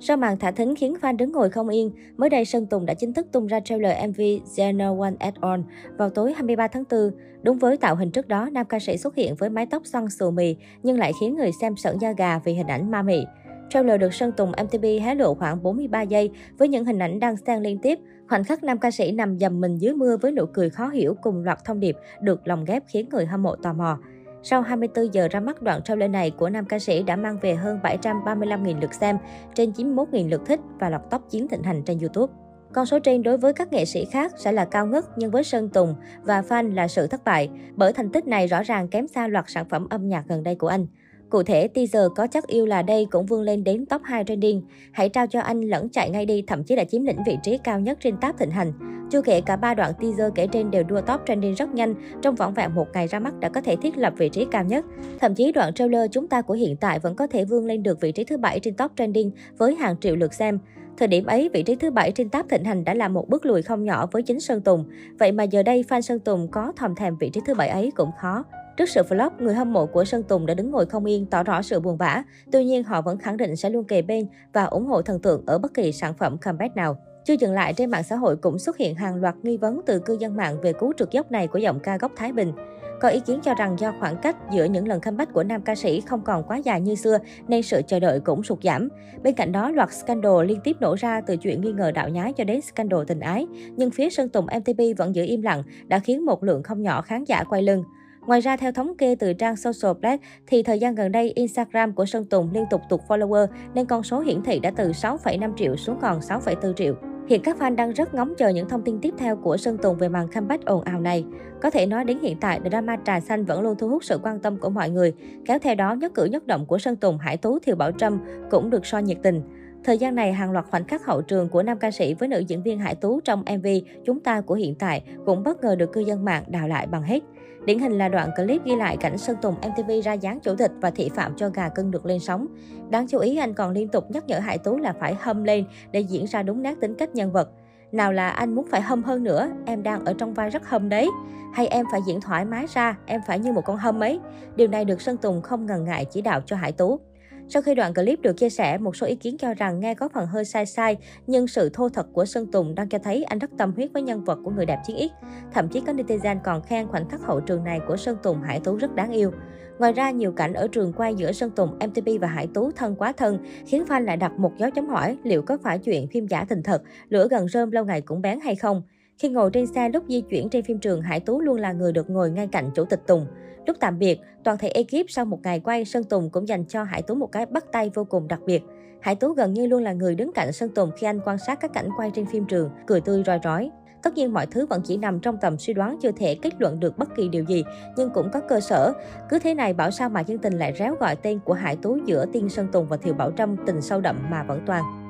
Sau màn thả thính khiến fan đứng ngồi không yên, mới đây Sơn Tùng đã chính thức tung ra trailer MV Zeno One at On vào tối 23 tháng 4. Đúng với tạo hình trước đó, nam ca sĩ xuất hiện với mái tóc xoăn xù mì nhưng lại khiến người xem sợn da gà vì hình ảnh ma mị. Trailer được Sơn Tùng MTV hé lộ khoảng 43 giây với những hình ảnh đang xen liên tiếp. Khoảnh khắc nam ca sĩ nằm dầm mình dưới mưa với nụ cười khó hiểu cùng loạt thông điệp được lồng ghép khiến người hâm mộ tò mò. Sau 24 giờ ra mắt đoạn trailer này của nam ca sĩ đã mang về hơn 735.000 lượt xem, trên 91.000 lượt thích và lọt top chiến thịnh hành trên YouTube. Con số trên đối với các nghệ sĩ khác sẽ là cao ngất nhưng với Sơn Tùng và fan là sự thất bại, bởi thành tích này rõ ràng kém xa loạt sản phẩm âm nhạc gần đây của anh. Cụ thể, teaser có chắc yêu là đây cũng vươn lên đến top 2 trending. Hãy trao cho anh lẫn chạy ngay đi, thậm chí đã chiếm lĩnh vị trí cao nhất trên tab thịnh hành. Chưa kể cả ba đoạn teaser kể trên đều đua top trending rất nhanh, trong vỏn vẹn một ngày ra mắt đã có thể thiết lập vị trí cao nhất. Thậm chí đoạn trailer chúng ta của hiện tại vẫn có thể vươn lên được vị trí thứ bảy trên top trending với hàng triệu lượt xem. Thời điểm ấy, vị trí thứ bảy trên tab thịnh hành đã là một bước lùi không nhỏ với chính Sơn Tùng. Vậy mà giờ đây, fan Sơn Tùng có thòm thèm vị trí thứ bảy ấy cũng khó. Trước sự flop, người hâm mộ của Sơn Tùng đã đứng ngồi không yên, tỏ rõ sự buồn bã. Tuy nhiên, họ vẫn khẳng định sẽ luôn kề bên và ủng hộ thần tượng ở bất kỳ sản phẩm comeback nào. Chưa dừng lại, trên mạng xã hội cũng xuất hiện hàng loạt nghi vấn từ cư dân mạng về cú trượt dốc này của giọng ca gốc Thái Bình. Có ý kiến cho rằng do khoảng cách giữa những lần comeback của nam ca sĩ không còn quá dài như xưa nên sự chờ đợi cũng sụt giảm. Bên cạnh đó, loạt scandal liên tiếp nổ ra từ chuyện nghi ngờ đạo nhái cho đến scandal tình ái. Nhưng phía Sơn Tùng MTP vẫn giữ im lặng đã khiến một lượng không nhỏ khán giả quay lưng. Ngoài ra, theo thống kê từ trang Social Black, thì thời gian gần đây, Instagram của Sơn Tùng liên tục tụt follower nên con số hiển thị đã từ 6,5 triệu xuống còn 6,4 triệu. Hiện các fan đang rất ngóng chờ những thông tin tiếp theo của Sơn Tùng về màn comeback ồn ào này. Có thể nói đến hiện tại, drama trà xanh vẫn luôn thu hút sự quan tâm của mọi người. Kéo theo đó, nhất cử nhất động của Sơn Tùng, Hải Tú, Thiều Bảo Trâm cũng được so nhiệt tình. Thời gian này, hàng loạt khoảnh khắc hậu trường của nam ca sĩ với nữ diễn viên Hải Tú trong MV Chúng ta của hiện tại cũng bất ngờ được cư dân mạng đào lại bằng hết. Điển hình là đoạn clip ghi lại cảnh Sơn Tùng MTV ra dáng chủ tịch và thị phạm cho gà cưng được lên sóng. Đáng chú ý anh còn liên tục nhắc nhở Hải Tú là phải hâm lên để diễn ra đúng nét tính cách nhân vật. Nào là anh muốn phải hâm hơn nữa, em đang ở trong vai rất hâm đấy. Hay em phải diễn thoải mái ra, em phải như một con hâm ấy. Điều này được Sơn Tùng không ngần ngại chỉ đạo cho Hải Tú. Sau khi đoạn clip được chia sẻ, một số ý kiến cho rằng nghe có phần hơi sai sai, nhưng sự thô thật của Sơn Tùng đang cho thấy anh rất tâm huyết với nhân vật của người đẹp chiến X. Thậm chí có netizen còn khen khoảnh khắc hậu trường này của Sơn Tùng Hải Tú rất đáng yêu. Ngoài ra, nhiều cảnh ở trường quay giữa Sơn Tùng, MTP và Hải Tú thân quá thân, khiến fan lại đặt một dấu chấm hỏi liệu có phải chuyện phim giả tình thật, lửa gần rơm lâu ngày cũng bén hay không. Khi ngồi trên xe lúc di chuyển trên phim trường, Hải Tú luôn là người được ngồi ngay cạnh chủ tịch Tùng. Lúc tạm biệt, toàn thể ekip sau một ngày quay, Sơn Tùng cũng dành cho Hải Tú một cái bắt tay vô cùng đặc biệt. Hải Tú gần như luôn là người đứng cạnh Sơn Tùng khi anh quan sát các cảnh quay trên phim trường, cười tươi roi rói. Tất nhiên mọi thứ vẫn chỉ nằm trong tầm suy đoán chưa thể kết luận được bất kỳ điều gì, nhưng cũng có cơ sở. Cứ thế này bảo sao mà dân tình lại réo gọi tên của Hải Tú giữa Tiên Sơn Tùng và Thiều Bảo Trâm tình sâu đậm mà vẫn toàn.